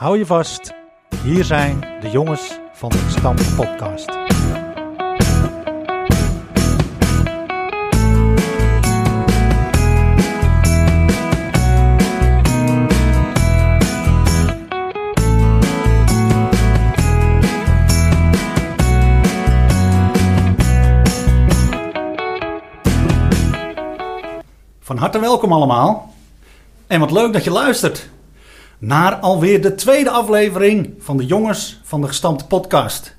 Hou je vast, hier zijn de jongens van de Gestampt Podcast. Van harte welkom allemaal. En wat leuk dat je luistert naar alweer de tweede aflevering van de Jongens van de Gestampte Podcast.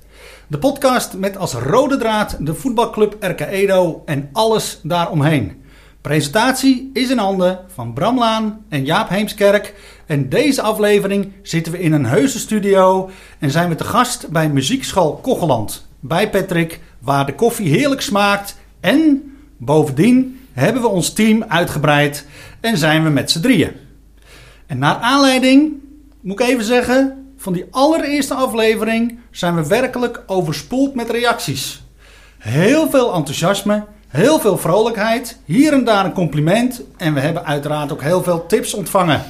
De podcast met als rode draad de voetbalclub RK Edo en alles daaromheen. Presentatie is in handen van Bram Laan en Jaap Heemskerk. En deze aflevering zitten we in een heuse studio en zijn we te gast bij Muziekschool Kogeland. Bij Patrick, waar de koffie heerlijk smaakt. En bovendien hebben we ons team uitgebreid en zijn we met z'n drieën. En naar aanleiding, moet ik even zeggen, van die allereerste aflevering zijn we werkelijk overspoeld met reacties. Heel veel enthousiasme, heel veel vrolijkheid, hier en daar een compliment en we hebben uiteraard ook heel veel tips ontvangen.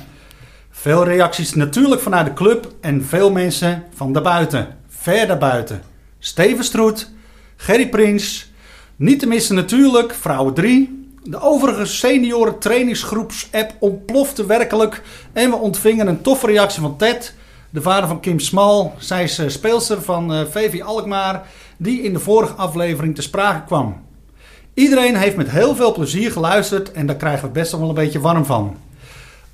Veel reacties natuurlijk vanuit de club en veel mensen van daarbuiten, ver daarbuiten. Steven Stroet, Gerry Prins, niet te missen natuurlijk Vrouwen 3, de overige senioren trainingsgroeps-app ontplofte werkelijk en we ontvingen een toffe reactie van Ted, de vader van Kim Smal. Zij is uh, speelster van VV Alkmaar, die in de vorige aflevering te sprake kwam. Iedereen heeft met heel veel plezier geluisterd en daar krijgen we best wel een beetje warm van.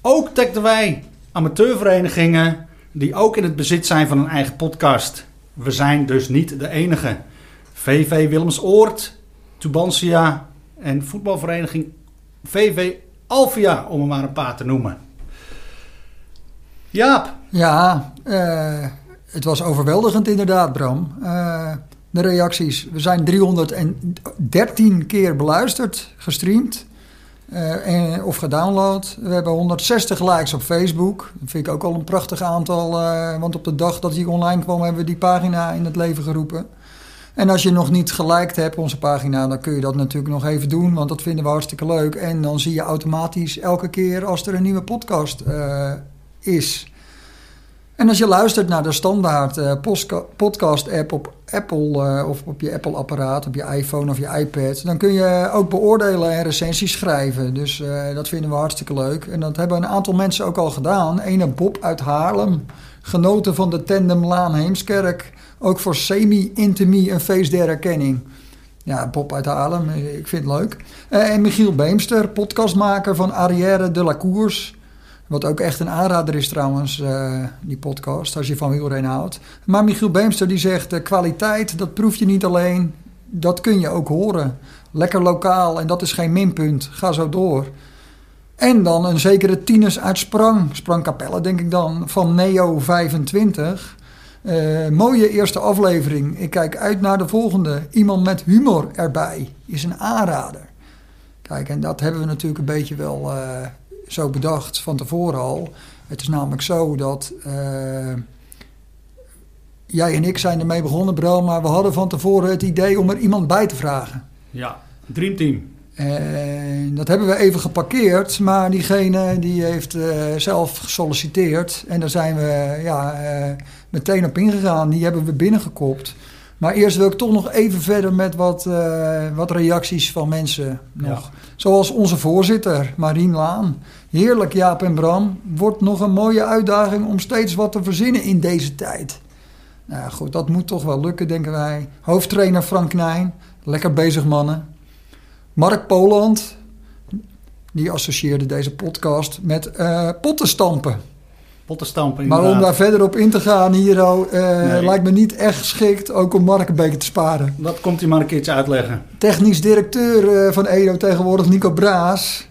Ook tagden wij amateurverenigingen die ook in het bezit zijn van een eigen podcast. We zijn dus niet de enige. VV Willemsoord, Tubantia, en voetbalvereniging VV Alvia, om er maar een paar te noemen. Jaap. Ja, uh, het was overweldigend inderdaad, Bram. Uh, de reacties. We zijn 313 keer beluisterd, gestreamd uh, en, of gedownload. We hebben 160 likes op Facebook. Dat vind ik ook al een prachtig aantal. want op de dag dat die online kwam, hebben we die pagina in het leven geroepen. En als je nog niet geliked hebt onze pagina, dan kun je dat natuurlijk nog even doen, want dat vinden we hartstikke leuk. En dan zie je automatisch elke keer als er een nieuwe podcast uh, is. En als je luistert naar de standaard uh, podcast-app op Apple uh, of op je Apple-apparaat, op je iPhone of je iPad, dan kun je ook beoordelen en recensies schrijven. Dus dat vinden we hartstikke leuk. En dat hebben een aantal mensen ook al gedaan. Ene Bob uit Haarlem, genoten van de Tandem Laan Heemskerk. Ook voor semi-intimie een feest der herkenning. Ja, Bob uit Haarlem, ik vind het leuk. Uh, en Michiel Beemster, podcastmaker van Arrière de la Course. Wat ook echt een aanrader is trouwens, uh, die podcast, als je van wielrennen houdt. Maar Michiel Beemster die zegt, de kwaliteit, dat proef je niet alleen. Dat kun je ook horen. Lekker lokaal en dat is geen minpunt. Ga zo door. En dan een zekere tieners uit Sprang, denk ik dan, van Neo 25... Uh, mooie eerste aflevering. Ik kijk uit naar de volgende. Iemand met humor erbij is een aanrader. Kijk, en dat hebben we natuurlijk een beetje wel uh, zo bedacht van tevoren al. Het is namelijk zo dat uh, jij en ik zijn ermee begonnen, Bro, maar we hadden van tevoren het idee om er iemand bij te vragen. Ja, Dreamteam. En dat hebben we even geparkeerd, maar diegene die heeft uh, zelf gesolliciteerd. En daar zijn we ja, uh, meteen op ingegaan. Die hebben we binnengekopt. Maar eerst wil ik toch nog even verder met wat, uh, wat reacties van mensen nog. Ja. Zoals onze voorzitter, Marien Laan. Heerlijk, Jaap en Bram. Wordt nog een mooie uitdaging om steeds wat te verzinnen in deze tijd. Nou goed, dat moet toch wel lukken, denken wij. Hoofdtrainer Frank Knijn. Lekker bezig, mannen. Mark Poland, die associeerde deze podcast met uh, pottenstampen. Pottenstampen, Maar om daar verder op in te gaan hier, uh, nee. lijkt me niet echt geschikt, ook om Mark een beetje te sparen. Dat komt hij maar een keertje uitleggen. Technisch directeur uh, van Edo tegenwoordig, Nico Braas.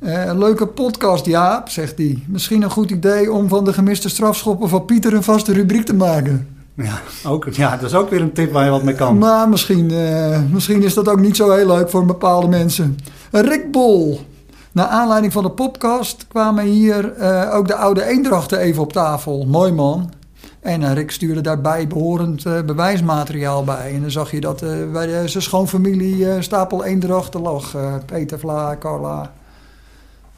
een leuke podcast, Jaap, zegt hij. Misschien een goed idee om van de gemiste strafschoppen van Pieter een vaste rubriek te maken. Ja, ook, ja, dat is ook weer een tip waar je wat mee kan. Maar misschien, uh, misschien is dat ook niet zo heel leuk voor bepaalde mensen. Rick Bol. Naar aanleiding van de podcast kwamen hier uh, ook de oude eendrachten even op tafel. Mooi man. En uh, Rick stuurde daarbij behorend bewijsmateriaal bij. En dan zag je dat bij zijn schoonfamilie stapel eendrachten lag. Peter, Vla, Carla.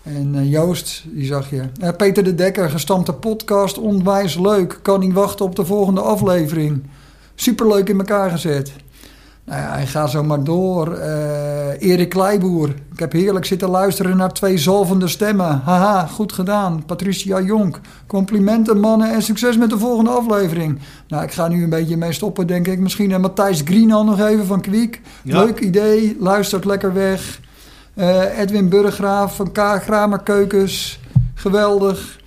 En eh, Joost, die zag je. Eh, Peter de Dekker, gestampte podcast, onwijs leuk. Kan niet wachten op de volgende aflevering. Superleuk in elkaar gezet. Nou ja, hij gaat zo maar door. Eh, Erik Kleiboer. Ik heb heerlijk zitten luisteren naar twee zalvende stemmen. Haha, goed gedaan. Patricia Jonk. Complimenten mannen en succes met de volgende aflevering. Nou, ik ga nu een beetje mee stoppen, denk ik. Misschien uh, Matthijs Greenal nog even van Kwiek. Ja. Leuk idee. Luistert lekker weg. Eh, Edwin Burggraaf van K. Kramer Keukens. Geweldig.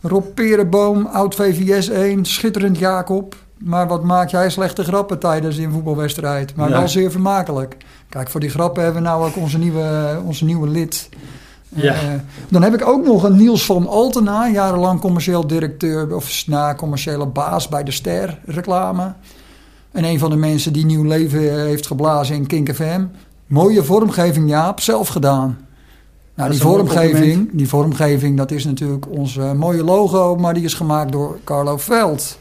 Rob Perenboom, oud VVS 1. Schitterend Jacob. Maar wat maak jij slechte grappen tijdens een voetbalwedstrijd? Maar Ja. wel zeer vermakelijk. Kijk, voor die grappen hebben we nou ook onze nieuwe, onze nieuwe lid. Ja. Eh, dan heb ik ook nog een Niels van Altena, jarenlang commercieel directeur of na commerciële baas bij de Ster reclame. En een van de mensen die nieuw leven heeft geblazen in Kink FM. Mooie vormgeving, Jaap, zelf gedaan. Nou, die vormgeving, die vormgeving, dat is natuurlijk ons eh, mooie logo, maar die is gemaakt door Carlo Veld.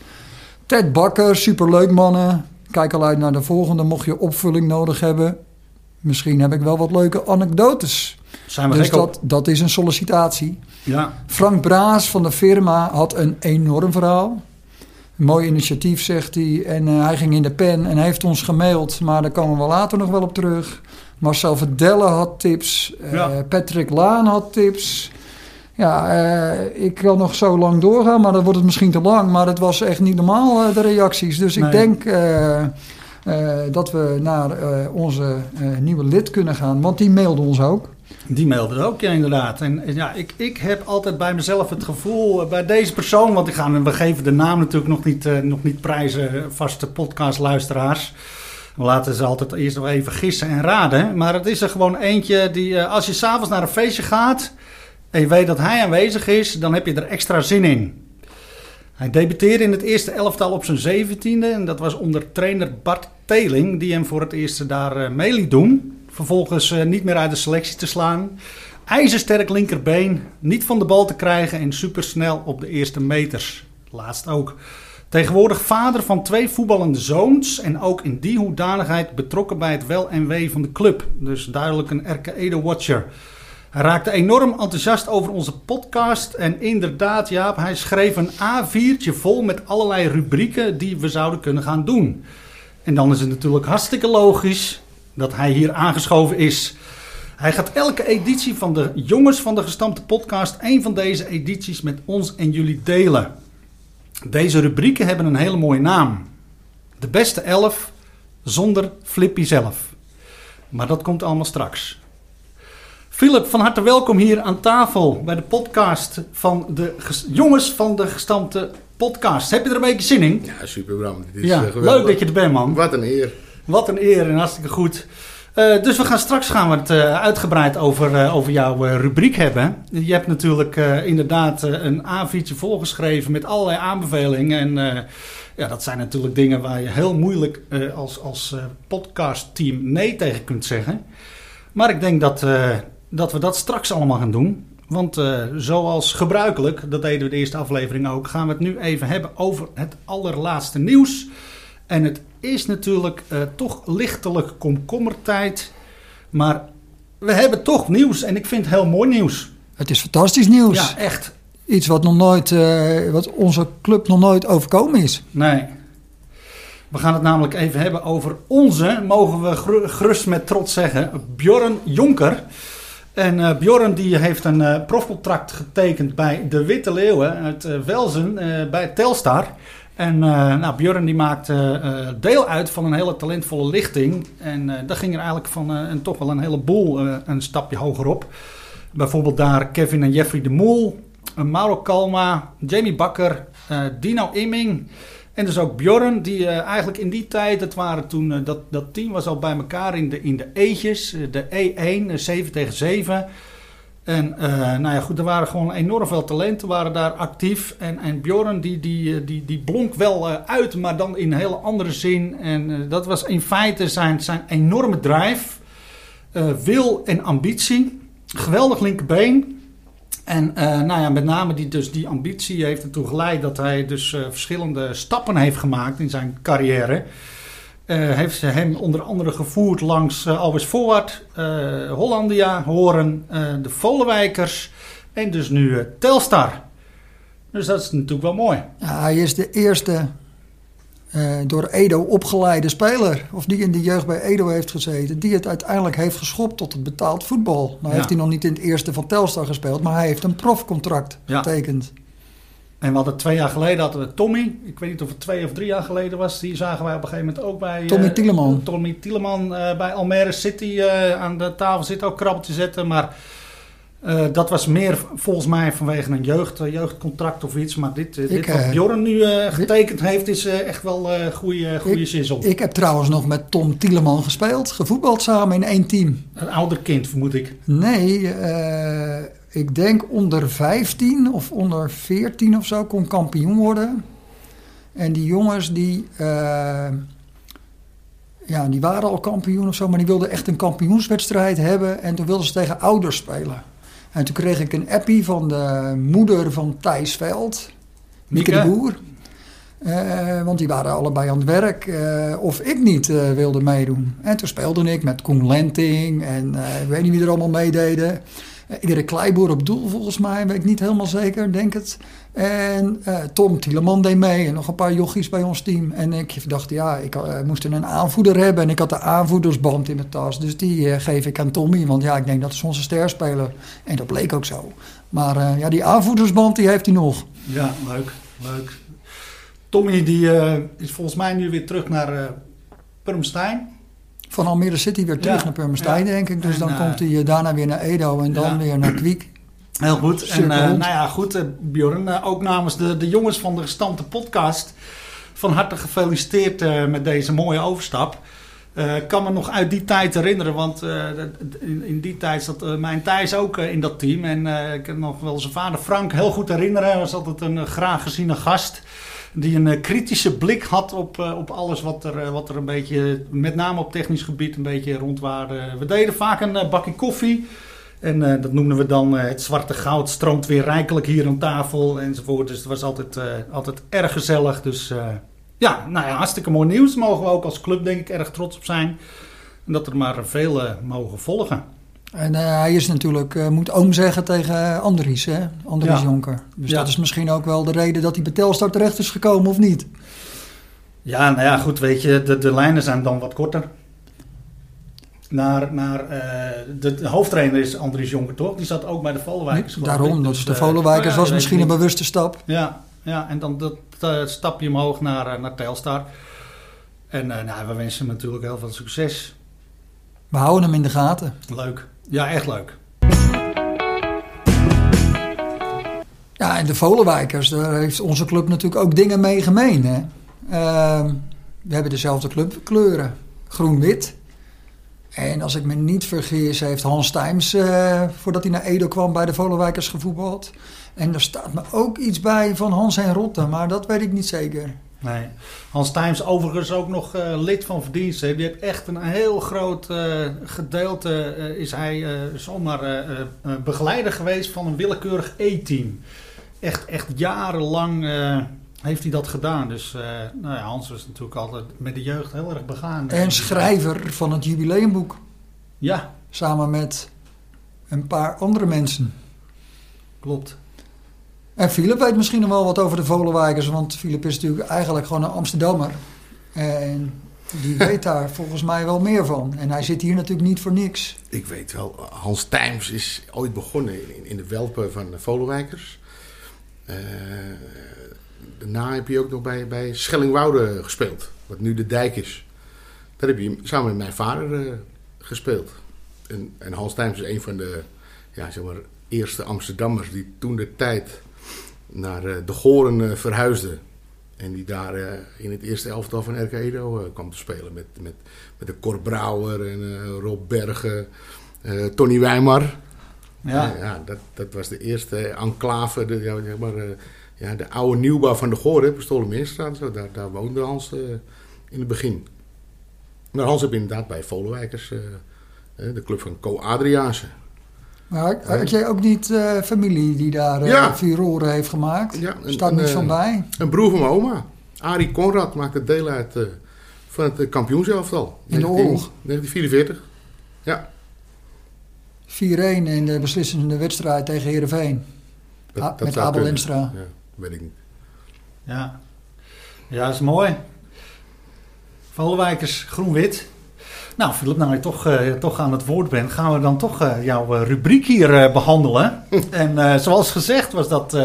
Ted Bakker, superleuk mannen. Kijk al uit naar de volgende, mocht je opvulling nodig hebben. Misschien heb ik wel wat leuke anekdotes. Zijn we Dus op. dat, dat is een sollicitatie. Ja. Frank Braas van de firma had een enorm verhaal. Mooi initiatief, zegt hij. En eh, hij ging in de pen en heeft ons gemaild. Maar daar komen we later nog wel op terug. Marcel Verdelle had tips. Eh, Ja. Patrick Laan had tips. Ja, eh, ik kan nog zo lang doorgaan, maar dan wordt het misschien te lang. Maar het was echt niet normaal, de reacties. Dus Nee. ik denk dat we naar onze nieuwe lid kunnen gaan. Want die mailde ons ook. Die mailde het ook, ja, inderdaad. En ja, ik, ik heb altijd bij mezelf het gevoel, eh, bij deze persoon, want ik ga, we geven de naam natuurlijk nog niet, eh, nog niet prijzen, eh, vaste podcastluisteraars. We laten ze altijd eerst nog even gissen en raden. Maar het is er gewoon eentje die, als je s'avonds naar een feestje gaat en je weet dat hij aanwezig is, dan heb je er extra zin in. Hij debuteerde in het eerste elftal op zijn zeventiende. En dat was onder trainer Bart Teling, die hem voor het eerst daar eh, mee liet doen. Vervolgens eh, niet meer uit de selectie te slaan. IJzersterk linkerbeen, niet van de bal te krijgen en supersnel op de eerste meters. Laatst ook. Tegenwoordig vader van twee voetballende zoons en ook in die hoedanigheid betrokken bij het wel en wee van de club. Dus duidelijk een RK Edo-watcher. Hij raakte enorm enthousiast over onze podcast. En inderdaad, Jaap, hij schreef een A4'tje vol met allerlei rubrieken die we zouden kunnen gaan doen. En dan is het natuurlijk hartstikke logisch dat hij hier aangeschoven is. Hij gaat elke editie van de Jongens van de Gestampte Podcast, een van deze edities, met ons en jullie delen. Deze rubrieken hebben een hele mooie naam. De beste elf zonder Flippy zelf. Maar dat komt allemaal straks. Philip, van harte welkom hier aan tafel bij de podcast van de Jongens van de Gestampte Podcast. Heb je er een beetje zin in? Ja, super Bram. Dit is Ja, eh, leuk dat je er bent, man. Wat een eer. Wat een eer en hartstikke goed. Eh, dus we gaan straks gaan we het eh, uitgebreid over, eh, over jouw rubriek hebben. Je hebt natuurlijk inderdaad een A4'tje volgeschreven met allerlei aanbevelingen. En ja, dat zijn natuurlijk dingen waar je heel moeilijk als, als podcastteam nee tegen kunt zeggen. Maar ik denk dat, dat we dat straks allemaal gaan doen. Want zoals gebruikelijk, dat deden we de eerste aflevering ook, gaan we het nu even hebben over het allerlaatste nieuws. En het is natuurlijk eh, toch lichtelijk komkommertijd. Maar we hebben toch nieuws en ik vind het heel mooi nieuws. Het is fantastisch nieuws. Ja, echt. Iets wat nog nooit, eh, wat onze club nog nooit overkomen is. Nee. We gaan het namelijk even hebben over onze, mogen we gerust met trots zeggen, Bjorn Jonker. En eh Bjorn die heeft een profcontract getekend bij de Witte Leeuwen uit Velzen eh, bij Telstar. En eh nou, Bjorn die maakt eh, deel uit van een hele talentvolle lichting. En eh daar ging er eigenlijk van een, toch wel een heleboel een stapje hoger op. Bijvoorbeeld daar Kevin en Jeffrey de Moel, Mauro Kalma, Jamie Bakker, Dino Imming. En dus ook Bjorn, die eigenlijk in die tijd, het waren toen, dat, dat team was al bij elkaar in de, in de E'tjes, de E1, eh, 7 tegen 7. En eh, nou ja, goed, er waren gewoon enorm veel talenten waren daar actief. En, en Bjorn die, die, eh, die, die blonk wel eh, uit, maar dan in een hele andere zin. En dat was in feite zijn, zijn enorme eh, wil en ambitie. Geweldig linkerbeen. En nou ja, met name die, dus die ambitie heeft ertoe geleid dat hij dus verschillende stappen heeft gemaakt in zijn carrière. Heeft ze hem onder andere gevoerd langs uh, Albers Voorwaard, Hollandia, Horen, de Vollewijkers en dus nu Telstar. Dus dat is natuurlijk wel mooi. Ja, hij is de eerste door Edo opgeleide speler, of die in de jeugd bij Edo heeft gezeten, die het uiteindelijk heeft geschopt tot het betaald voetbal. Nou heeft hij nog niet in het eerste van Telstar gespeeld, maar hij heeft een profcontract ja. getekend. En we hadden twee jaar geleden hadden we Tommy. Ik weet niet of het twee of drie jaar geleden was. Die zagen wij op een gegeven moment ook bij... Tommy uh, Tieleman. Tommy Tieleman uh, bij Almere City uh, aan de tafel zit ook krabbel te zetten. Maar dat was meer volgens mij vanwege een jeugd, jeugdcontract of iets. Maar dit, dit wat Bjorn nu getekend heeft is echt wel een goede, goede zin Ik heb trouwens nog met Tom Tieleman gespeeld. Gevoetbald samen in één team. Een ouder kind vermoed ik. Nee, ik denk onder 15 of onder 14 of zo kon kampioen worden. En die jongens die, uh, ja, die waren al kampioen of zo, maar die wilden echt een kampioenswedstrijd hebben. En toen wilden ze tegen ouders spelen. En toen kreeg ik een appie van de moeder van Thijs Veld, Mieke de Boer. Uh, want die waren allebei aan het werk. Uh, of ik niet uh, wilde meedoen. En toen speelde ik met Koen Lenting en ik weet niet wie er allemaal meededen. Erik Kleiboer op doel volgens mij, weet ik niet helemaal zeker, denk het. En uh, Tom Tieleman deed mee en nog een paar jochies bij ons team. En ik dacht, ja, ik uh, moest een aanvoerder hebben en ik had de aanvoerdersband in mijn tas. Dus die geef ik aan Tommy, want ja, ik denk dat is onze sterspeler. En dat bleek ook zo. Maar ja, die aanvoerdersband die heeft hij nog. Ja, leuk, leuk. Tommy die is volgens mij nu weer terug naar Purmstein van Almere City weer terug naar Purmerstein, denk ik. Dus dan uh, komt hij daarna weer naar Edo en dan weer naar Kwiek. Heel goed. en uh, nou ja, goed, uh, Bjorn, ook namens de, de jongens van de gestampte podcast, van harte gefeliciteerd met deze mooie overstap. Ik kan me nog uit die tijd herinneren, want in, in, die tijd zat mijn Thijs ook in dat team. En ik kan nog wel zijn vader Frank heel goed herinneren. Hij was altijd een graag geziene gast die een uh, kritische blik had op, uh, op alles wat er, uh, wat er een beetje, met name op technisch gebied, een beetje rondwaarde. We deden vaak een bakje koffie. En dat noemden we dan het zwarte goud stroomt weer rijkelijk hier aan tafel enzovoort. Dus het was altijd, altijd erg gezellig. Dus ja, nou ja, hartstikke mooi nieuws. Mogen we ook als club denk ik erg trots op zijn. En dat er maar vele mogen volgen. En uh, hij is natuurlijk, uh, moet oom zeggen tegen Andries, hè? Andries ja. Jonker. Dus ja. dat is misschien ook wel de reden dat hij bij Telstar terecht is gekomen, of niet? Ja, nou ja, goed, weet je, de, de lijnen zijn dan wat korter. Naar, naar uh, de, de, hoofdtrainer is Andries Jonker, toch? Die zat ook bij de Vollewijkers. Daarom, dus de Vollewijkers was misschien een bewuste stap. Ja, ja en dan dat stapje omhoog naar, naar Telstar. En nou, we wensen hem natuurlijk heel veel succes. We houden hem in de gaten. Leuk. Ja, echt leuk. Ja, en de Volenwijkers, daar heeft onze club natuurlijk ook dingen mee gemeen. Hè? Uh, we hebben dezelfde clubkleuren, groen-wit. En als ik me niet vergis, heeft Hans Tijms, uh, voordat hij naar Edo kwam, bij de Volenwijkers gevoetbald. En er staat me ook iets bij van Hans en Rotte, maar dat weet ik niet zeker. Nee. Hans Tijms overigens ook nog uh, lid van verdiensten. Die heeft echt een heel groot uh, gedeelte, uh, is hij zomaar begeleider geweest van een willekeurig E-team. Echt, echt jarenlang heeft hij dat gedaan. Dus nou ja, Hans was natuurlijk altijd met de jeugd heel erg begaan. En schrijver van het jubileumboek. Ja. Samen met een paar andere mensen. Klopt. En Philip weet misschien nog wel wat over de Volenwijkers, want Philip is natuurlijk eigenlijk gewoon een Amsterdammer. En die weet daar volgens mij wel meer van. En hij zit hier natuurlijk niet voor niks. Ik weet wel, Hans Tijms is ooit begonnen in, in de welpen van de Volenwijkers. Uh, daarna heb je ook nog bij, bij Schellingwoude gespeeld, wat nu de dijk is. Daar heb je samen met mijn vader uh, gespeeld. En, en Hans Tijms is een van de ja, zeg maar, eerste Amsterdammers die toen de tijd naar eh, de Goren eh, verhuisde. En die daar eh, in het eerste elftal van RK Edo kwam te spelen. Met, met, met de Cor Brouwer en Rob Bergen, Tony Wijmar. Ja, ja dat, dat was de eerste enclave, de, ja, zeg maar, ja, de oude nieuwbouw van de Goren, Pistolenmeerstraat. Zo, daar, daar woonde Hans in het begin. Maar Hans heb inderdaad bij Volenwijkers, de club van Co Adriaanse. Maar had jij ook niet uh, familie die daar uh, ja. furoren heeft gemaakt? Ja, een, Staat niet van bij? Een broer van mijn oma. Arie Conrad maakte deel uit uh, van het eh, kampioenselftal. In de oorlog? 1944. Ja. 4-1 in de beslissende wedstrijd tegen Heerenveen. Ah, met Abel. Lenstra. Ja, weet ik niet. Ja, ja dat is mooi. Valwijkers groen-wit. Nou, Philip, nou je toch, eh, toch aan het woord bent, gaan we dan toch eh, jouw eh, rubriek hier eh, behandelen. en zoals gezegd was dat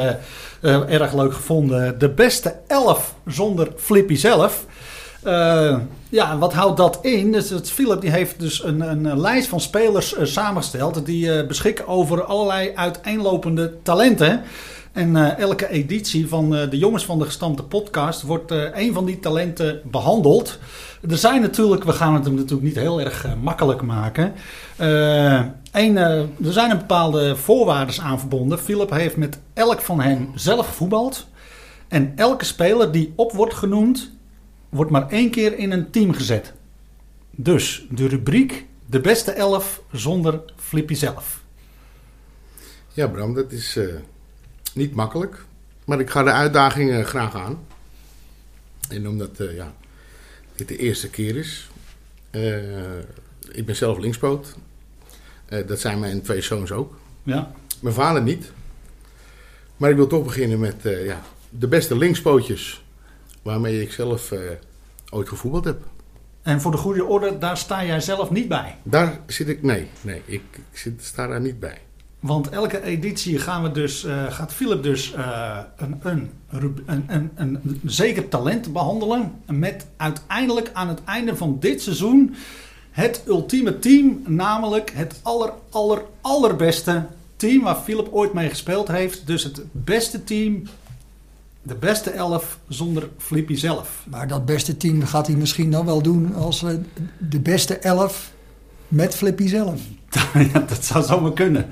erg leuk gevonden. De beste elf zonder Flippy zelf. Ja, wat houdt dat in? Dus het, Philip die heeft dus een, een lijst van spelers samengesteld die beschikken over allerlei uiteenlopende talenten. En eh, elke editie van eh, de Jongens van de Gestampte podcast wordt eh, een van die talenten behandeld. Er zijn natuurlijk, we gaan het hem natuurlijk niet heel erg makkelijk maken. Eh, er zijn een bepaalde voorwaarden aan verbonden. Philip heeft met elk van hen zelf gevoetbald. En elke speler die op wordt genoemd, wordt maar één keer in een team gezet. Dus de rubriek de beste elf zonder Flippy zelf. Ja, Bram, dat is niet makkelijk. Maar ik ga de uitdaging eh, graag aan. En omdat eh, ja, dit de eerste keer is. eh, ik ben zelf linkspoot. Eh, dat zijn mijn twee zoons ook. Ja. Mijn vader niet. Maar ik wil toch beginnen met ja, de beste linkspootjes. Waarmee ik zelf ooit gevoetbald heb. En voor de goede orde, daar sta jij zelf niet bij. Daar zit ik. Nee, nee ik, ik zit, sta daar niet bij. Want elke editie gaan we dus, eh, gaat Philip dus eh, een, een, een, een, een zeker talent behandelen. Met uiteindelijk aan het einde van dit seizoen het ultieme team. Namelijk het aller, aller, allerbeste team waar Philip ooit mee gespeeld heeft. Dus het beste team, de beste elf zonder Flippy zelf. Maar dat beste team gaat hij misschien dan wel doen als eh, de beste elf met Flippy zelf. ja, dat zou zomaar kunnen.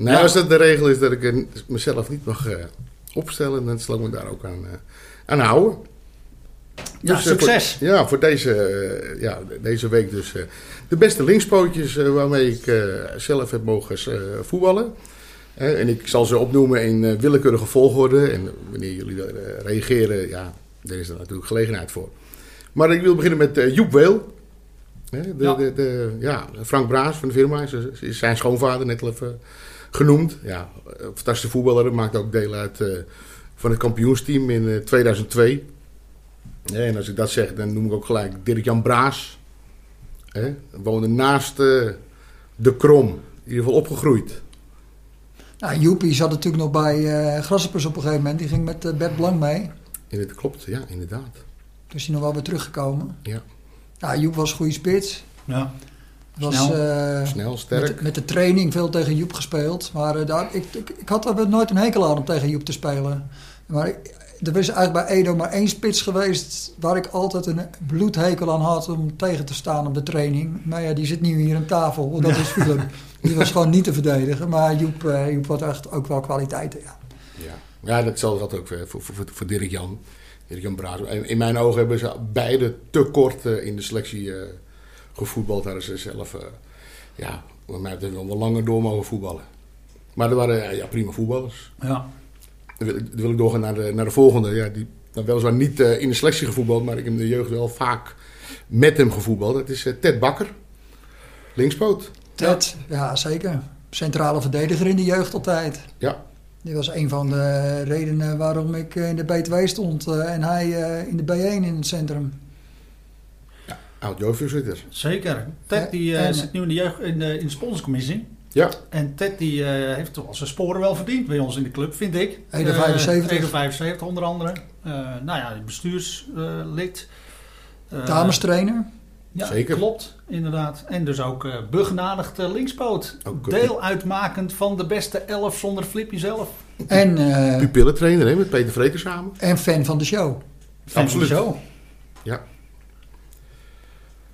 Nou, Ja. als dat de regel is dat ik mezelf niet mag eh, opstellen, dan zal ik me daar ook aan, eh, aan houden. Ja, Dus, eh, succes. voor, ja, voor deze, ja, deze week dus de beste linkspootjes waarmee ik zelf heb mogen voetballen. En ik zal ze opnoemen in willekeurige volgorde. En wanneer jullie reageren, ja, daar is er natuurlijk gelegenheid voor. Maar ik wil beginnen met Joep Weel. De, Ja. de, de, ja, Frank Braas van de firma is, is zijn schoonvader, net al even genoemd. Ja, een fantastische voetballer, maakt ook deel uit eh, van het kampioensteam in eh, 2002. Ja, en als ik dat zeg, dan noem ik ook gelijk Dirk-Jan Braas. Hè, woonde naast eh, de Krom, in ieder geval opgegroeid. Nou, Joepie zat natuurlijk nog bij eh Grasshoppers op een gegeven moment. Die ging met eh, Bert Blank mee. En het klopt, ja, inderdaad. Toen is hij nog wel weer teruggekomen. Ja. Nou, Joep was een goede spits. Ja. Was, Snel. eh, Snel, sterk. Met, met de training veel tegen Joep gespeeld. Maar eh, daar, ik, ik, ik had er nooit een hekel aan om tegen Joep te spelen. Maar ik- er is eigenlijk bij Edo maar één spits geweest... waar ik altijd een bloedhekel aan had om tegen te staan op de training. Maar ja, die zit nu hier aan tafel. Dat is Philip. Die was gewoon niet te verdedigen. Maar Joep, eh, Joep had echt ook wel kwaliteiten, ja. Ja, ja dat zal dat ook voor, voor, voor, Dirk-Jan. Dirk-Jan Braas. In, in mijn ogen hebben ze beide te kort in de selectie gevoetbald. Daar ze zelf, eh, ja, wat mij betreft wel wel langer door mogen voetballen. Maar er waren eh, ja, prima voetballers. Ja. Dan wil, ik- dan wil ik doorgaan naar de, naar de volgende. Ja, die dan weliswaar niet eh, in de selectie gevoetbald, maar ik heb in de jeugd wel vaak met hem gevoetbald. Dat is Ted Bakker. Linkspoot. Ted, ja. zeker. Centrale verdediger in de jeugd altijd. Ja, Die was een van de redenen waarom ik in de B2 stond en hij in de B1 in het centrum. Oud jeugdvoorzitter. Zeker. Ted die, eh, en- zit nu in de, jeugd, in de, in de sponsorscommissie. Ja, En Ted die, eh, heeft toch wel zijn sporen wel verdiend bij ons in de club, vind ik. Ede Eh, 75. Ede 75 onder andere. Eh, nou ja, bestuurslid. Uh, Damestrainer. Ja, Zeker. klopt, inderdaad. En dus ook eh begenadigd linkspoot. Ook, Deel uitmakend van de beste elf zonder Flippy zelf. En, eh, pupillentrainer hè, met Peter Vreker samen. en fan van de show. Fan Absoluut. Zo. Ja.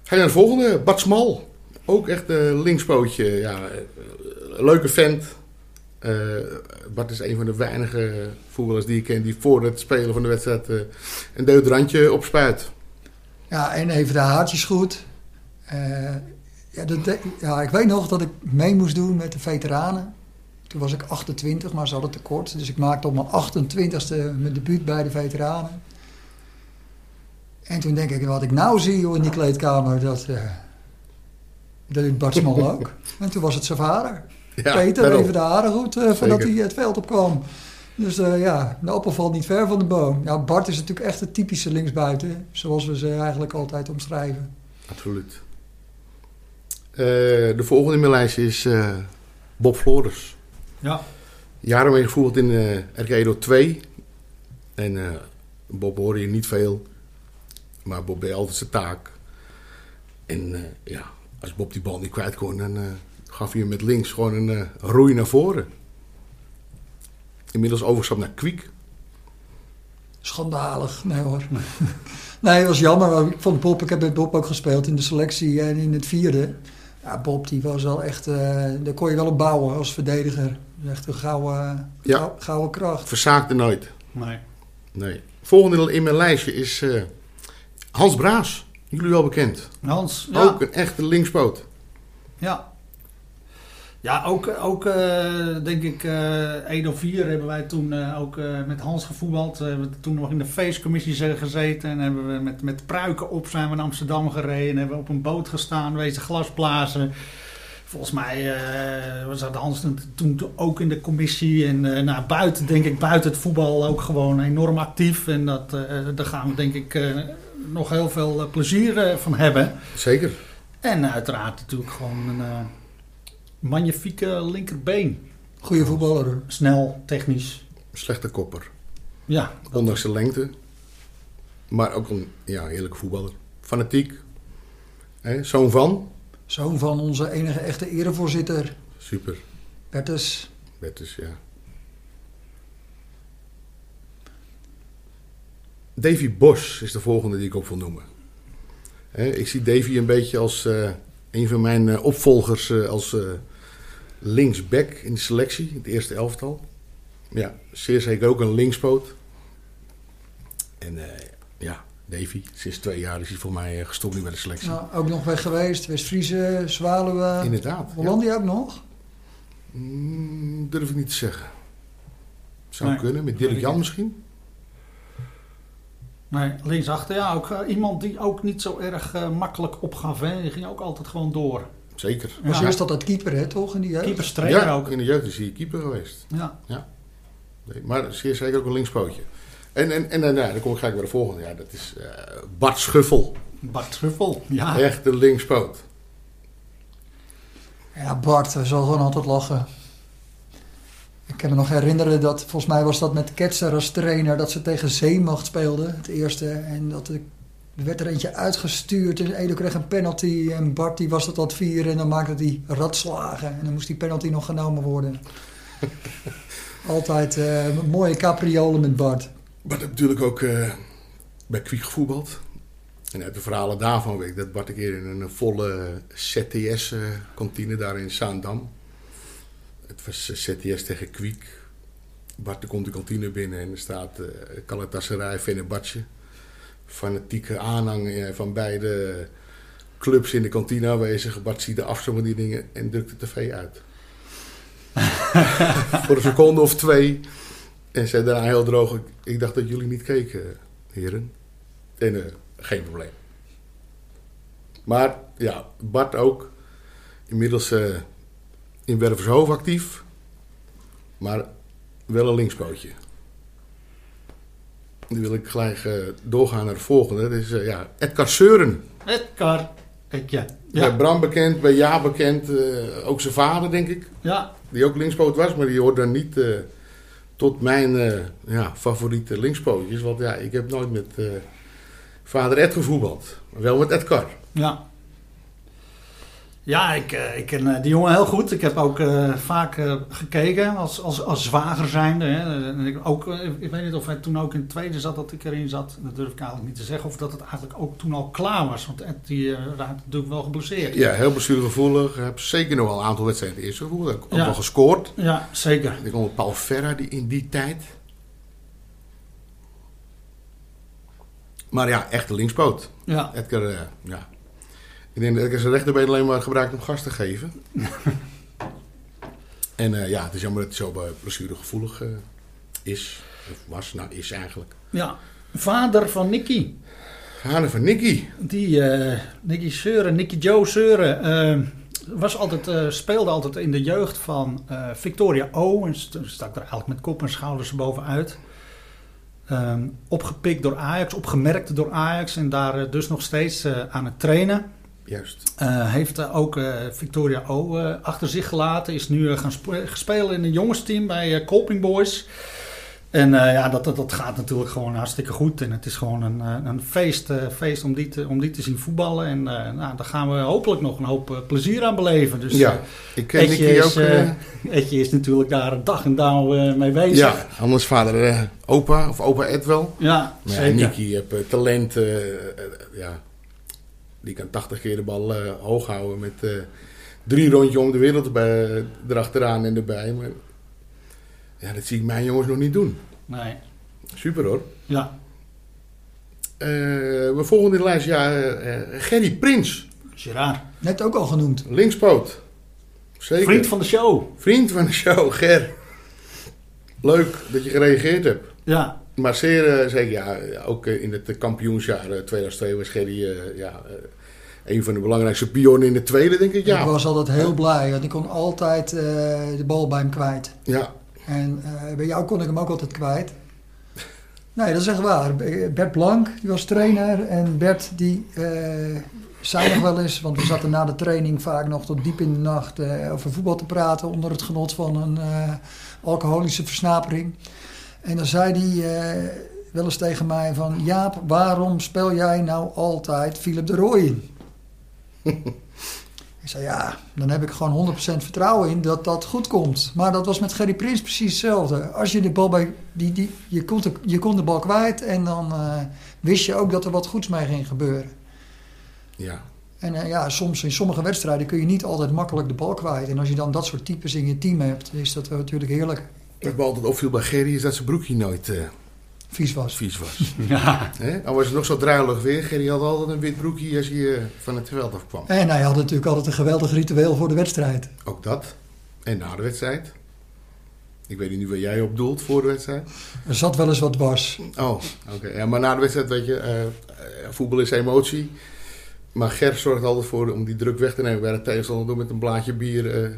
Ga je naar de volgende, Bart Smal. Ook echt een linkspootje. Ja, eh, leuke vent. Eh, Bart is een van de weinige voetballers die ik ken die voor het spelen van de wedstrijd eh, een deodorantje opspuit. Ja, en even de haartjes goed. Eh, ja, ja, ik weet nog dat ik mee moest doen met de veteranen. Toen was ik 28, maar ze hadden tekort. Dus ik maakte op mijn 28ste mijn debuut bij de veteranen. En toen denk ik, wat ik nou zie joh, in die kleedkamer, dat, eh dat Bart Smol ook. En toen was het zijn vader. Ja, Peter, even de haren goed, eh, voordat hij het veld op kwam. Dus eh, ja, de appel valt niet ver van de boom. Ja, Bart is natuurlijk echt de typische linksbuiten, zoals we ze eigenlijk altijd omschrijven. Absoluut. Eh, de volgende in mijn lijstje is eh, Bob Flores. Ja. Jaren mee gevoerd in eh RK Edo 2. En eh, Bob hoorde je niet veel. Maar Bob deed altijd zijn taak. En eh, ja, als Bob die bal niet kwijt kon, dan eh, gaf hij hem met links gewoon een eh, roei naar voren. Inmiddels overstap naar Kwiek. Schandalig, nee hoor. nee, het was jammer. Ik vond Bob, ik heb met Bob ook gespeeld in de selectie en in het vierde. Ja, Bob die was wel echt, eh, daar kon je wel op bouwen als verdediger. Echt een gouden, Ja. gouden kracht. Verzaakte nooit. Nee. Nee. Volgende in mijn lijstje is eh, Hans Braas. Jullie wel bekend. Hans, ja. Ook een echte linkspoot. Ja. Ja, ook, ook eh, denk ik, eh Edo 4 hebben wij toen eh, ook eh, met Hans gevoetbald. We hebben toen nog in de feestcommissie ze- gezeten en hebben we met, met pruiken op zijn we naar Amsterdam gereden. En hebben we op een boot gestaan, wezen glasblazen. Volgens mij eh was dat Hans toen- ook in de commissie. En eh nou, buiten, denk ik, buiten het voetbal ook gewoon enorm actief. En dat, eh, daar gaan we denk ik eh, nog heel veel plezier van hebben. Zeker. En uiteraard natuurlijk gewoon een eh, magnifieke linkerbeen. Goede voetballer. Snel, technisch. Slechte kopper. Ja, Ondanks de lengte. Maar ook een ja, heerlijke voetballer. Fanatiek. Hè, Zoon van. Zoon van onze enige echte erevoorzitter, Super. Bertus. Bertus, ja. Davy Bos is de volgende die ik op wil noemen. Ik zie Davy een beetje als eh, een van mijn eh, opvolgers eh, als linksback in de selectie, het eerste elftal. Ja, zeer zeker ook een linkspoot. En eh, ja, Davy, sinds twee jaar is hij voor mij eh, gestopt nu bij de selectie. Nou, ook nog weg geweest. West-Friese, Zwaluwe, Inderdaad. ja. Hollandia ook nog. Mm, durf ik niet te zeggen. Zou Nee, kunnen, met Dirk Jan niet. misschien. nee, linksachter. Ja, ook eh, iemand die ook niet zo erg eh, makkelijk opgaf. Hè. Die ging ook altijd gewoon door. Zeker. Was Ja. eerst altijd keeper, hè, toch? In die jeugd? Keeperstrainer ja, ook. in de jeugd is hij keeper geweest. Ja. Nee, maar zeer zeker ook een linkspootje. En, en, en, nou, dan kom ik gelijk bij de volgende. Ja, dat is eh, Bart Schuffel. Bart Truffel. Ja. Echt een linkspoot. Ja, Bart hij zal gewoon altijd lachen. Ik kan me nog herinneren dat, volgens mij was dat met Ketser als trainer, dat ze tegen Zeemacht speelden, het eerste. En dat er, er werd er eentje uitgestuurd en Edo kreeg een penalty en Bart die was het aan het vieren en dan maakte hij ratslagen. En dan moest die penalty nog genomen worden. altijd eh, een mooie capriolen met Bart. Bart heeft natuurlijk ook eh, bij Kwiek gevoetbald. En uit de verhalen daarvan weet ik dat Bart een keer in een volle ZTS-kantine daar in Zaandam. Het was eh, ZTS tegen Kwiek. Bart komt de kantine binnen en er staat uh, Galatasaray Fenerbahce. Fanatieke aanhang eh, van beide clubs in de kantine aanwezig. Bart ziet de afstand dingen en drukt de tv uit. Voor een seconde of twee. En zei daarna heel droog: "Ik- Ik dacht dat jullie niet keken, heren. En eh, geen probleem. Maar ja, Bart ook. Inmiddels eh, in Wervershoofd actief. Maar wel een linkspootje. Nu wil ik gelijk eh, doorgaan naar de volgende. Dat is ja, Edgar Seuren. Edgar. Ik, ja. Bij Ja. Bram bekend, bij Ja bekend. ook zijn vader, denk ik. ja. Die ook linkspoot was, maar die hoort dan niet tot mijn eh, ja, favoriete linkspootjes. Want ja, ik heb nooit met eh, vader Ed gevoetbald. Maar wel met Edgar. Ja. Ja, ik, eh, ik ken eh, die jongen heel goed. Ik heb ook eh, vaak gekeken als, als, als zwager zijnde. Hè. En ik, ook, ik weet niet of hij toen ook in het tweede zat dat ik erin zat. Dat durf ik eigenlijk niet te zeggen. Of dat het eigenlijk ook toen al klaar was. Want Ed die eh, raakte natuurlijk wel geblesseerd. Ja, heel bestuurgevoelig. Heb zeker nog wel een aantal wedstrijden eerst gevoeld. Ook Ja. wel gescoord. Ja, zeker. Ik kom met Paul Ferra die in die tijd. Maar ja, echt een linkspoot. Ja, Edgar, ja. Ik denk dat Edgar zijn rechterbeen alleen maar gebruikt om gas te geven. en eh, ja, het is jammer dat hij zo eh, blessuregevoelig eh is. Of was, nou is eigenlijk. ja. Vader van Nicky. Hane van Nicky. Die eh Nicky Seuren, Nicky Joe Seuren, was altijd, speelde altijd in de jeugd van Victoria O. En st- stak er eigenlijk met kop en schouders bovenuit. Ehm, opgepikt door Ajax, opgemerkt door Ajax en daar dus nog steeds aan het trainen. Juist. Eh, heeft ook eh, Victoria O eh, achter zich gelaten. Is nu gaan sp- spelen in een jongensteam bij Colping Boys. En ja, dat, dat, dat gaat natuurlijk gewoon hartstikke goed. En het is gewoon een, een feest, feest om, die te, om die te zien voetballen. En nou, daar gaan we hopelijk nog een hoop plezier aan beleven. Dus ja, ik ken Etje, ook. is, eh, Etje is natuurlijk daar dag en dauw mee bezig. ja, anders vader opa of opa Ed wel. Ja, Maar zeker. Nicky heeft eh, talent. ja, die kan 80 keer de bal eh, hoog houden met eh, drie rondjes om de wereld bij, erachteraan en erbij. Maar ja, dat zie ik mijn jongens nog niet doen. Nee, Super hoor. ja, Eh, we volgen in de lijst ja, eh, eh, Gerry Prins, Gerard. Net ook al genoemd. linkspoot. Zeker. Vriend van de show. Vriend van de show, Ger. Leuk dat je gereageerd hebt. Ja, Maar zeer eh, zeker, ja, ook in het kampioensjaar eh, 2002 was Gerry eh, ja, eh, een van de belangrijkste pionnen in de tweede, denk ik. Ik Ja, was altijd heel blij, want ik kon altijd eh, de bal bij hem kwijt. ja. En eh, bij jou kon ik hem ook altijd kwijt. Nee, dat is echt waar. Bert Blank, die was trainer. En Bert, die eh, zei nog wel eens... want we zaten na de training vaak nog tot diep in de nacht... over voetbal te praten onder het genot van een alcoholische versnapering. En dan zei hij wel eens tegen mij van... Jaap, waarom speel jij nou altijd Philip de Rooij in? Ik zei ja, dan heb ik gewoon 100% vertrouwen in dat dat goed komt. Maar dat was met Gerry Prins precies hetzelfde. Als je de bal bij. Die, die, je, kon de, je kon de bal kwijt en dan eh, wist je ook dat er wat goeds mee ging gebeuren. ja. En eh, ja, soms in sommige wedstrijden kun je niet altijd makkelijk de bal kwijt. En als je dan dat soort types in je team hebt, is dat natuurlijk heerlijk. Wat me altijd opviel bij Gerry is dat zijn broekje nooit eh, Vies was. vies was. ja. Hè? Al was het nog zo druilig weer. Gerry had altijd een wit broekje als hij van het veld afkwam. En hij had natuurlijk altijd een geweldig ritueel voor de wedstrijd. Ook dat. En na de wedstrijd. Ik weet niet waar jij op doelt voor de wedstrijd. Er zat wel eens wat dwars. Oh, oké. Ja, maar na de wedstrijd, weet je, eh, eh, voetbal is emotie. Maar Ger zorgt altijd voor om die druk weg te nemen bij de tegenstander door met een blaadje bier eh,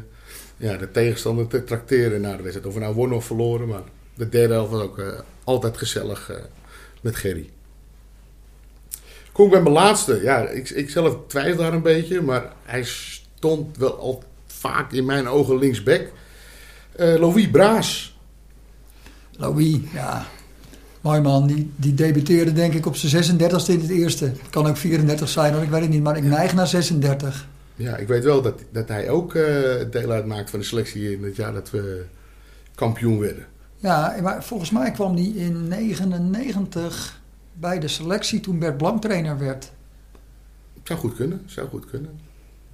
ja, de tegenstander te trakteren na de wedstrijd. Of we nou wonnen of verloren, maar de derde helft was ook eh, altijd gezellig eh, met Gerry. Kom ik bij mijn laatste. Ja, ik, ik zelf twijfel daar een beetje, maar hij stond wel al vaak in mijn ogen linksback. Eh Louis Braas. Louis, ja. Mooi man, die, die debuteerde denk ik op zijn 36e in het eerste. Kan ook 34 zijn, hoor, ik weet het niet. Maar ik neig naar 36. Ja, ik weet wel dat, dat hij ook eh, deel uitmaakt van de selectie in het jaar dat we kampioen werden. Ja, maar volgens mij kwam die in 99 bij de selectie toen Bert Blank trainer werd. Zou goed kunnen, zou goed kunnen.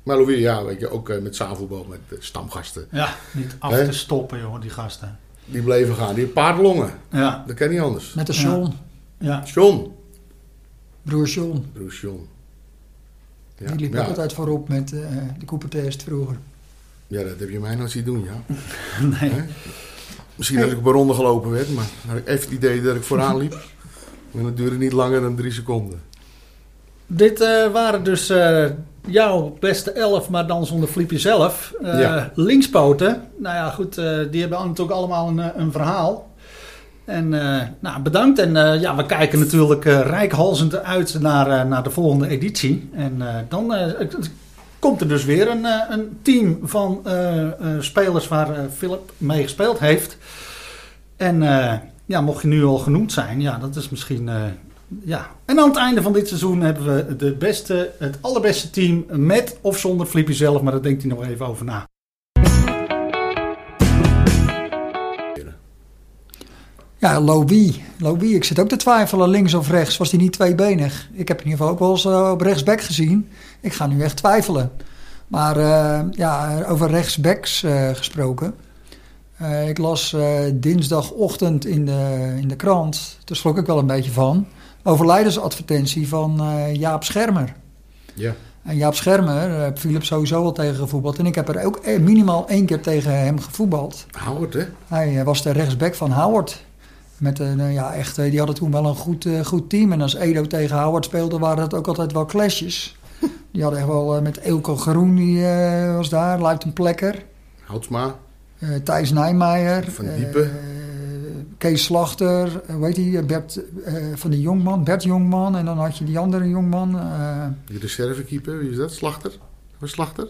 Maar Louis, ja, weet je, ook eh, met zaalvoetbal, met eh, stamgasten. ja, niet af te stoppen, jongen, die gasten. Die bleven gaan. Die paardlongen. Ja, Dat kan niet anders. Met de. John, ja. John. broer John. Broer John. Ja, Die liep ja. ook altijd voorop met eh, de Coopertest vroeger. ja, dat heb je mij nooit zien doen, ja. Nee. Misschien dat ik op een ronde gelopen werd, maar had ik even het idee dat ik vooraan liep. En dat duurde niet langer dan drie seconden. Dit eh, waren dus eh, jouw beste elf, maar dan zonder Flippy zelf. Ja. Linkspoten. Nou ja, goed, die hebben natuurlijk allemaal een, een verhaal. En nou, bedankt. En ja, we kijken natuurlijk rijkhalzend uit naar, naar de volgende editie. En dan komt er dus weer een, eh, een team van eh, eh, spelers waar Philip mee gespeeld heeft. En ja, mocht je nu al genoemd zijn, ja, dat is misschien. ja. En aan het einde van dit seizoen hebben we de beste, het allerbeste team met of zonder Flippy zelf, maar daar denkt hij nog even over na. Ja. Louis, ik zit ook te twijfelen links of rechts. Was hij niet tweebenig? Ik heb in ieder geval ook wel eens eh, op rechtsback gezien. Ik ga nu echt twijfelen. Maar eh, ja, over rechtsbacks eh, gesproken. Ik las dinsdagochtend in de, in de krant, daar schrok ik wel een beetje van, overlijdensadvertentie van Jaap Schermer. Ja. En Jaap Schermer heb Philip sowieso al tegen gevoetbald. En ik heb er ook minimaal één keer tegen hem gevoetbald. Howard, hè? Hij was de rechtsback van Howard. Met een, eh, ja, echt, eh, die hadden toen wel een goed, eh, goed team. En als Edo tegen Howard speelde, waren het ook altijd wel clashes. Die hadden echt wel met Eelco Groen, die was daar. Luiten Plekker. Houtsma. Thijs Nijmeijer. Van Diepen. Kees Slachter. heet die? Bert van die Jongman. Bert Jongman. En dan had je die andere Jongman. eh, Die reservekeeper, wie is dat? Slachter? Was Slachter?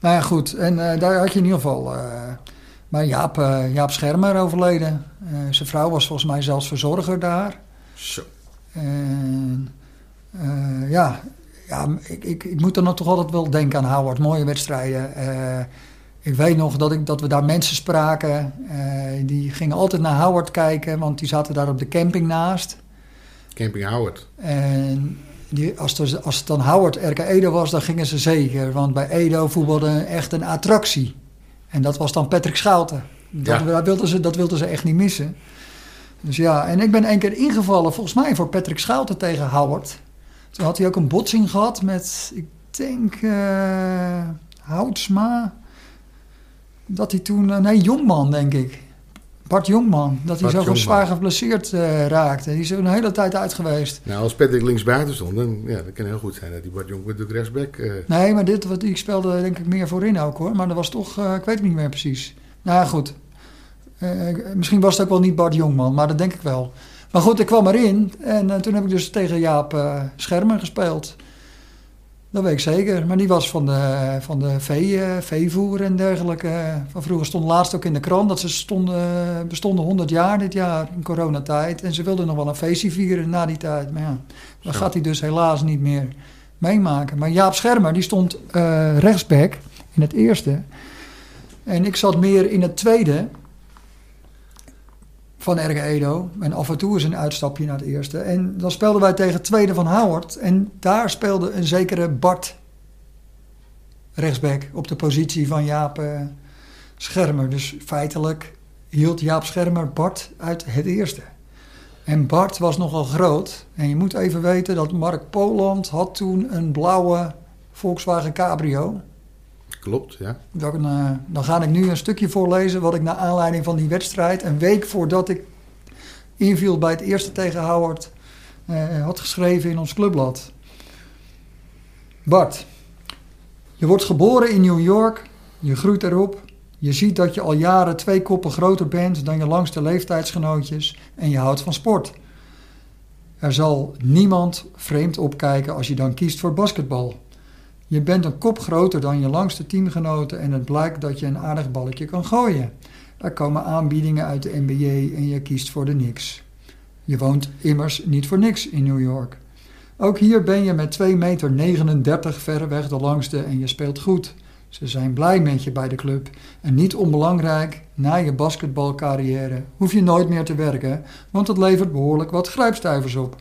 Nou ja, goed. En daar had je in ieder geval. Maar Jaap, eh, Jaap Schermer overleden. Eh, zijn vrouw was volgens mij zelfs verzorger daar. Zo. En eh, ja, ja ik, ik, ik moet er nog toch altijd wel denken aan Howard. Mooie wedstrijden. Ik weet nog dat, ik, dat we daar mensen spraken. die gingen altijd naar Howard kijken, want die zaten daar op de camping naast. Camping Howard. En die, als, het, als het dan Howard RK Edo was, dan gingen ze zeker. Want bij Edo voetbalde echt een attractie. En dat was dan Patrick Schouten. Dat, Ja. dat, wilden ze, dat wilden ze echt niet missen. Dus ja, en ik ben één keer ingevallen, volgens mij voor Patrick Schouten tegen Howard. Toen had hij ook een botsing gehad met, ik denk, eh Houtsma. Dat hij toen, eh, nee, Jongman denk ik. Bart Jongman, dat hij Bart zo Jongman. zwaar geblesseerd eh, raakte. Die is er een hele tijd uit geweest. Nou, als Patrick linksbuiten stond, dan ja, dat kan heel goed zijn dat die Bart met de rechtsback... eh, Nee, maar dit, wat, ik speelde denk ik meer voorin ook hoor. Maar dat was toch, eh, ik weet het niet meer precies. Nou goed. Misschien was het ook wel niet Bart Jongman, maar dat denk ik wel. Maar goed, ik kwam erin en toen heb ik dus tegen Jaap Schermer gespeeld. Dat weet ik zeker. Maar die was van de, van de vee, eh, veevoer en dergelijke. Van vroeger stond laatst ook in de krant dat ze stonden, bestonden 100 jaar dit jaar in coronatijd. En ze wilden nog wel een feestje vieren na die tijd. Maar ja, dat gaat hij dus helaas niet meer meemaken. Maar Jaap Schermer, die stond eh, rechtsback in het eerste. En ik zat meer in het tweede van RG Edo. En af en toe eens een uitstapje naar het eerste. En dan speelden wij tegen tweede van Howard. En daar speelde een zekere Bart rechtsback op de positie van Jaap eh, Schermer. Dus feitelijk hield Jaap Schermer Bart uit het eerste. En Bart was nogal groot. En je moet even weten dat Mark Poland had toen een blauwe Volkswagen Cabrio. Klopt, ja. Ik, eh, dan ga ik nu een stukje voorlezen wat ik naar aanleiding van die wedstrijd, een week voordat ik inviel bij het eerste tegen Howard, eh, had geschreven in ons clubblad. Bart, je wordt geboren in New York, je groeit erop, je ziet dat je al jaren twee koppen groter bent dan je langste leeftijdsgenootjes en je houdt van sport. Er zal niemand vreemd opkijken als je dan kiest voor basketbal. Je bent een kop groter dan je langste teamgenoten en het blijkt dat je een aardig balletje kan gooien. Er komen aanbiedingen uit de NBA en je kiest voor de niks. Je woont immers niet voor niks in New York. Ook hier ben je met 2,39 meter verreweg de langste en je speelt goed. Ze zijn blij met je bij de club. En niet onbelangrijk, na je basketbalcarrière hoef je nooit meer te werken, want het levert behoorlijk wat grijpstuivers op.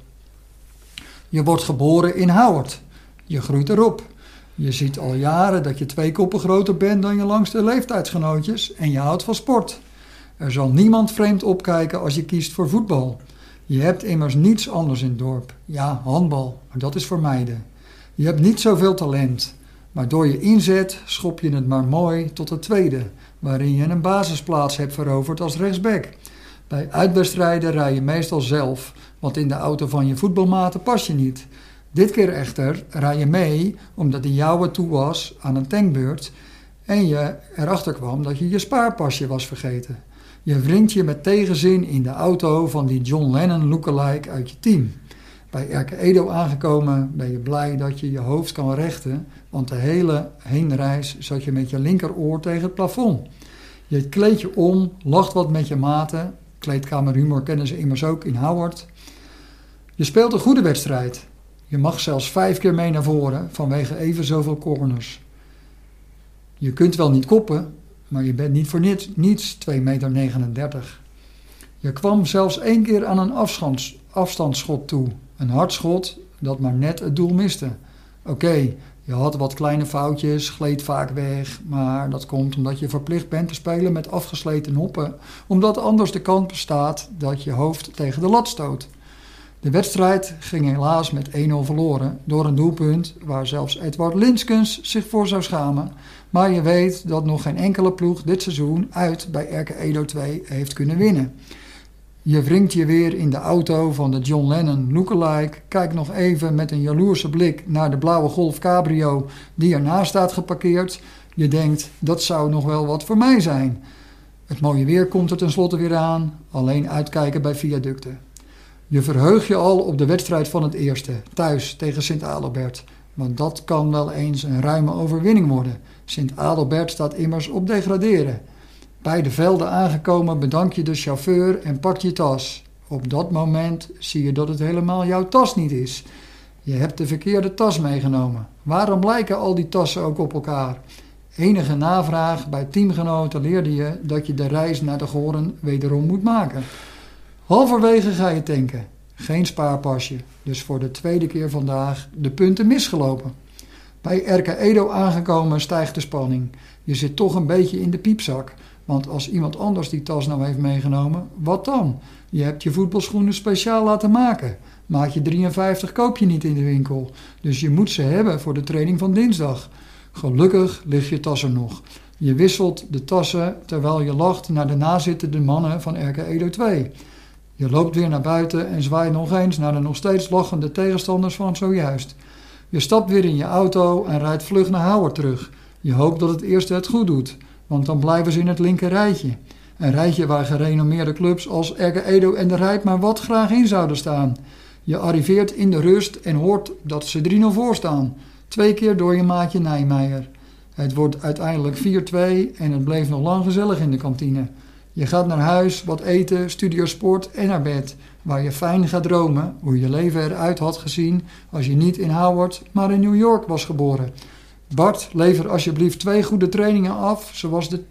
Je wordt geboren in Howard. Je groeit erop. Je ziet al jaren dat je twee koppen groter bent dan je langste leeftijdsgenootjes en je houdt van sport. Er zal niemand vreemd opkijken als je kiest voor voetbal. Je hebt immers niets anders in het dorp. Ja, handbal, maar dat is voor meiden. Je hebt niet zoveel talent, maar door je inzet schop je het maar mooi tot het tweede, waarin je een basisplaats hebt veroverd als rechtsback. Bij uitwedstrijden rij je meestal zelf, want in de auto van je voetbalmaten pas je niet. Dit keer echter rij je mee omdat de jouwe toe was aan een tankbeurt en je erachter kwam dat je je spaarpasje was vergeten. Je wringt je met tegenzin in de auto van die John Lennon lookalike uit je team. Bij Erke Edo aangekomen ben je blij dat je je hoofd kan rechten, want de hele heenreis zat je met je linkeroor tegen het plafond. Je kleedt je om, lacht wat met je maten. Kleedkamerhumor kennen ze immers ook in Howard. Je speelt een goede wedstrijd. Je mag zelfs vijf keer mee naar voren vanwege even zoveel corners. Je kunt wel niet koppen, maar je bent niet voor niets, niets 2,39 meter. Je kwam zelfs één keer aan een afstands, afstandsschot toe. Een hard schot dat maar net het doel miste. Oké, je had wat kleine foutjes, gleed vaak weg, maar dat komt omdat je verplicht bent te spelen met afgesleten noppen, omdat anders de kans bestaat dat je hoofd tegen de lat stoot. De wedstrijd ging helaas met 1-0 verloren door een doelpunt waar zelfs Edward Linskens zich voor zou schamen. Maar je weet dat nog geen enkele ploeg dit seizoen uit bij RK Edo 2 heeft kunnen winnen. Je wringt je weer in de auto van de John Lennon lookalike. Kijk nog even met een jaloerse blik naar de blauwe Golf Cabrio die ernaast staat geparkeerd. Je denkt, dat zou nog wel wat voor mij zijn. Het mooie weer komt er tenslotte weer aan, alleen uitkijken bij viaducten. Je verheug je al op de wedstrijd van het eerste, thuis tegen Sint-Adelbert. Want dat kan wel eens een ruime overwinning worden. Sint-Adelbert staat immers op degraderen. Bij de velden aangekomen bedank je de chauffeur en pak je tas. Op dat moment zie je dat het helemaal jouw tas niet is. Je hebt de verkeerde tas meegenomen. Waarom lijken al die tassen ook op elkaar? Enige navraag bij teamgenoten leerde je dat je de reis naar de Goren wederom moet maken. Halverwege ga je tanken. Geen spaarpasje. Dus voor de tweede keer vandaag de punten misgelopen. Bij RK Edo aangekomen stijgt de spanning. Je zit toch een beetje in de piepzak. Want als iemand anders die tas nou heeft meegenomen, wat dan? Je hebt je voetbalschoenen speciaal laten maken. Maatje 53 koop je niet in de winkel. Dus je moet ze hebben voor de training van dinsdag. Gelukkig ligt je tas er nog. Je wisselt de tassen terwijl je lacht naar de nazittende mannen van RK Edo 2. Je loopt weer naar buiten en zwaait nog eens naar de nog steeds lachende tegenstanders van zojuist. Je stapt weer in je auto en rijdt vlug naar Howard terug. Je hoopt dat het eerste het goed doet, want dan blijven ze in het linker rijtje. Een rijtje waar gerenommeerde clubs als RK Edo en de Rijp maar wat graag in zouden staan. Je arriveert in de rust en hoort dat ze 3-0 voor staan. Twee keer door je maatje Nijmeijer. Het wordt uiteindelijk 4-2 en het bleef nog lang gezellig in de kantine. Je gaat naar huis, wat eten, studio sport en naar bed. Waar je fijn gaat dromen hoe je leven eruit had gezien als je niet in Howard, maar in New York was geboren. Bart, lever alsjeblieft twee goede trainingen af,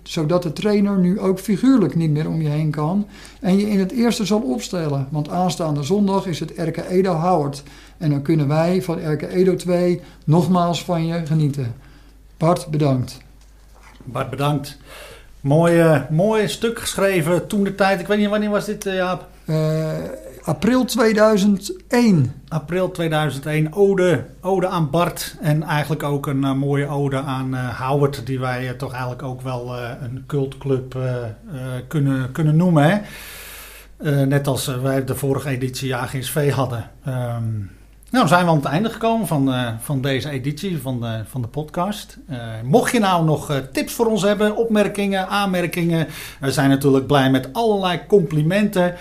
zodat de trainer nu ook figuurlijk niet meer om je heen kan en je in het eerste zal opstellen. Want aanstaande zondag is het RK Edo Howard en dan kunnen wij van RK Edo 2 nogmaals van je genieten. Bart, bedankt. Bart, bedankt. Mooi, uh, mooi stuk geschreven toen de tijd. Ik weet niet wanneer was dit, uh, Jaap? Uh, april 2001. April 2001. Ode, ode aan Bart. En eigenlijk ook een mooie ode aan Howard. Die wij toch eigenlijk ook wel een cultclub kunnen, kunnen noemen. Hè? net als wij de vorige editie JGSV hadden. Um, nou, zijn we aan het einde gekomen van, uh, van deze editie van de, van de podcast. Uh, mocht je nou nog uh, tips voor ons hebben, opmerkingen, aanmerkingen. We zijn natuurlijk blij met allerlei complimenten.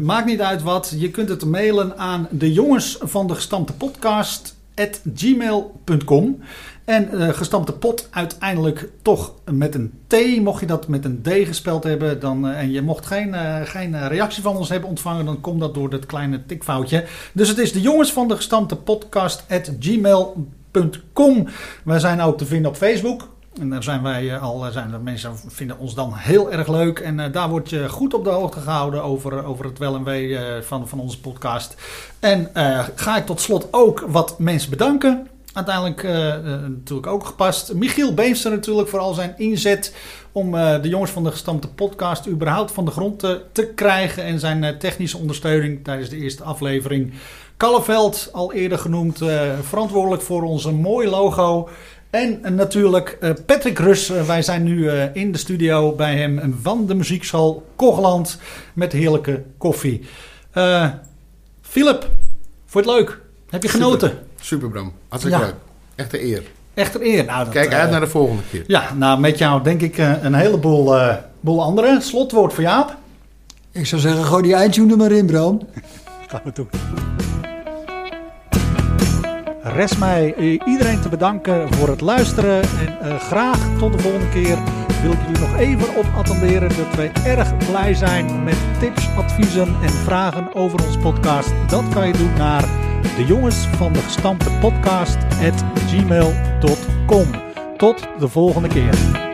maakt niet uit wat. Je kunt het mailen aan de jongens van de gestampte podcast at gmail.com. En uh, gestampte pot uiteindelijk toch met een T. Mocht je dat met een D gespeld hebben dan, uh, en je mocht geen, uh, geen reactie van ons hebben ontvangen, dan komt dat door dat kleine tikfoutje. Dus het is de jongens van de gestampte podcast at gmail.com. Wij zijn ook te vinden op Facebook. En daar zijn wij al, zijn er mensen vinden ons dan heel erg leuk. En daar word je goed op de hoogte gehouden over, over het wel en wee van, van onze podcast. En ga ik tot slot ook wat mensen bedanken uiteindelijk uh, natuurlijk ook gepast. Michiel Beemster natuurlijk voor al zijn inzet om uh, de jongens van de gestampte podcast überhaupt van de grond te, te krijgen. En zijn technische ondersteuning tijdens de eerste aflevering. Kalleveld, al eerder genoemd, verantwoordelijk voor onze mooi logo. En natuurlijk Patrick Rus. wij zijn nu in de studio bij hem van de muziekschool Kogeland met heerlijke koffie. Philip, vond je het leuk? Heb je genoten? Bram, hartstikke ja. leuk. Echte eer. Echte eer. Nou, dat, Kijk uit uh, naar de volgende keer. Ja, nou met jou denk ik uh, een heleboel uh, boel andere. Slotwoord voor Jaap. Ik zou zeggen, gooi die eindtune er maar in, Bram. Gaan we doen. Rest mij iedereen te bedanken voor het luisteren. En graag tot de volgende keer wil ik jullie nog even op attenderen dat wij erg blij zijn met tips, adviezen en vragen over onze podcast. Dat kan je doen naar de jongens van de gestampte podcast at gmail.com. Tot de volgende keer.